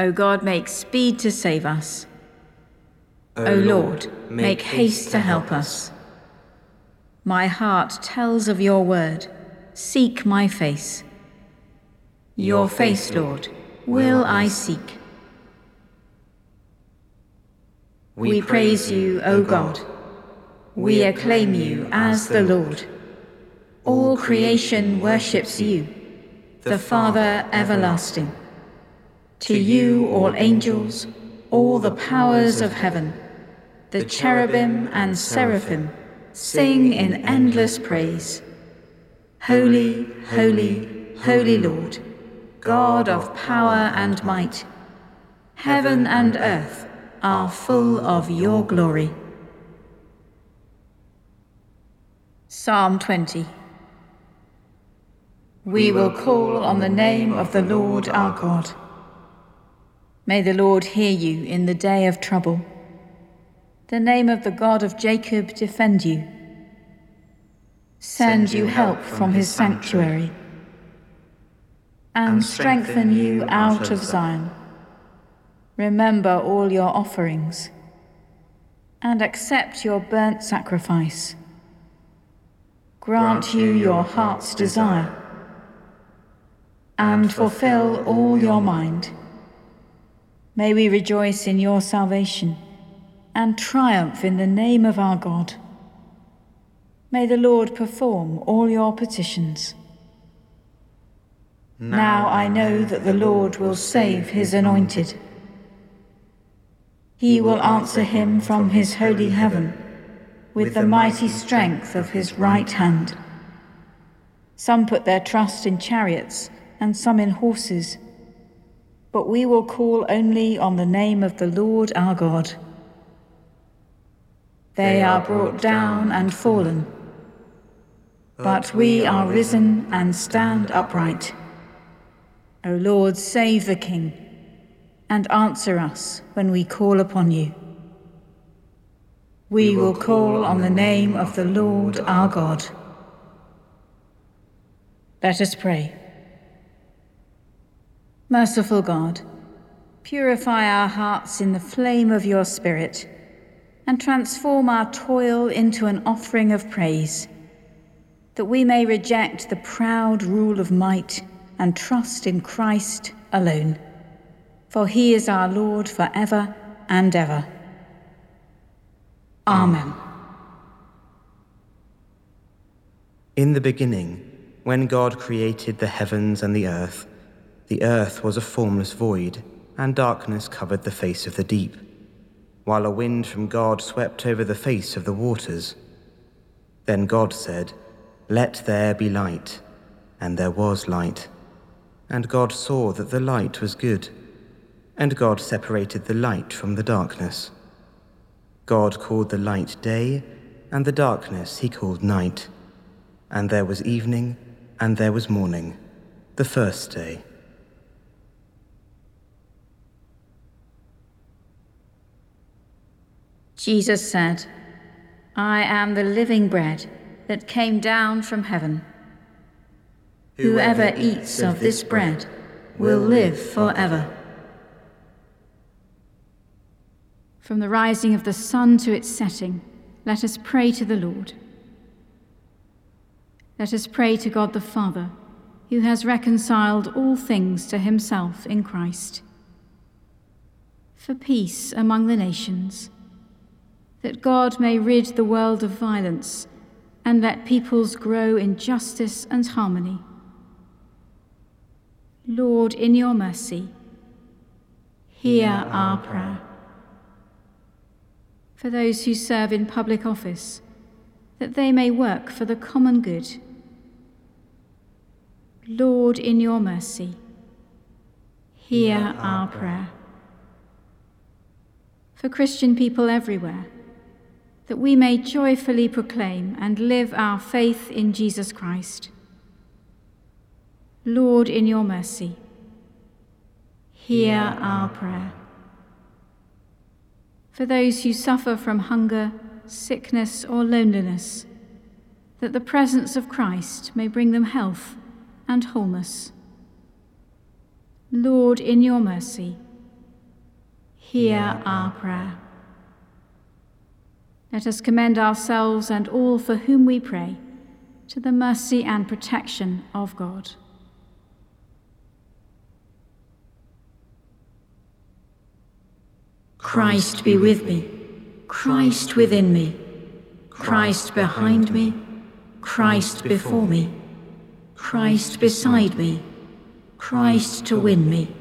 O God, make speed to save us. O Lord, make haste to help us. My heart tells of your word. Seek my face. Your face, Lord, will I seek. We praise you, O God. We acclaim you as the Lord. All creation worships you, the Father everlasting. To you, all angels, all the powers of heaven, the cherubim and seraphim, sing in endless praise. Holy, holy, holy Lord, God of power and might, heaven and earth are full of your glory. Psalm 20 We will call on the name of the Lord our God. May the Lord hear you in the day of trouble. The name of the God of Jacob defend you. Send you help from his sanctuary and strengthen you out of Zion. Remember all your offerings and accept your burnt sacrifice. Grant you your heart's desire and fulfill all your mind. May we rejoice in your salvation and triumph in the name of our God. May the Lord perform all your petitions. Now I know that the Lord will save his anointed. He will answer him from his holy heaven with the mighty strength of his right hand. Some put their trust in chariots and some in horses, but we will call only on the name of the Lord our God. They are brought down and fallen, but we are risen and stand upright. O Lord, save the King, and answer us when we call upon you. We will call on the name of the Lord our God. Let us pray. Merciful God, purify our hearts in the flame of your Spirit and transform our toil into an offering of praise, that we may reject the proud rule of might and trust in Christ alone. For he is our Lord forever and ever. Amen. In the beginning, when God created the heavens and the earth, the earth was a formless void, and darkness covered the face of the deep, while a wind from God swept over the face of the waters. Then God said, Let there be light, and there was light. And God saw that the light was good, and God separated the light from the darkness. God called the light day, and the darkness he called night. And there was evening, and there was morning, the first day. Jesus said, I am the living bread that came down from heaven. Whoever eats of this bread will live forever. From the rising of the sun to its setting, let us pray to the Lord. Let us pray to God the Father, who has reconciled all things to himself in Christ. For peace among the nations, that God may rid the world of violence and let peoples grow in justice and harmony. Lord, in your mercy, hear our prayer. For those who serve in public office, that they may work for the common good. Lord, in your mercy, hear our prayer. For Christian people everywhere, that we may joyfully proclaim and live our faith in Jesus Christ. Lord, in your mercy, hear our prayer. For those who suffer from hunger, sickness, or loneliness, that the presence of Christ may bring them health and wholeness. Lord, in your mercy, hear our prayer. Let us commend ourselves and all for whom we pray to the mercy and protection of God. Christ be with me, Christ within me, Christ behind me, Christ before me, Christ beside me, Christ to win me,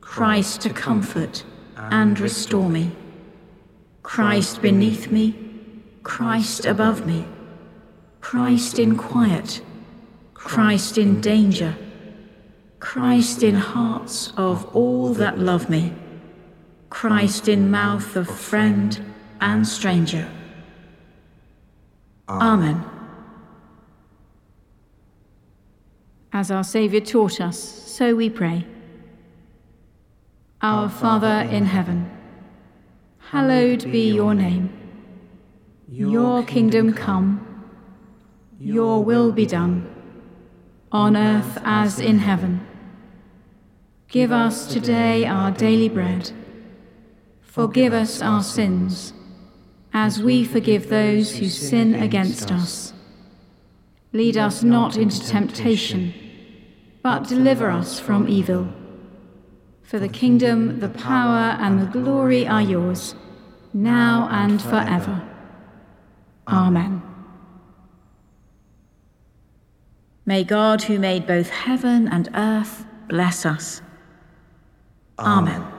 Christ to comfort and restore me, Christ beneath me, Christ above me, Christ in quiet, Christ in danger, Christ in hearts of all that love me. Christ in mouth of friend and stranger. Amen. As our Saviour taught us, so we pray. Our Father in heaven, hallowed be your name. Your kingdom come, your will be done, on earth as in heaven. Give us today our daily bread Forgive us our sins, as we forgive those who sin against us. Lead us not into temptation, but deliver us from evil. For the kingdom, the power, and the glory are yours, now and forever. Amen. May God, who made both heaven and earth, bless us. Amen.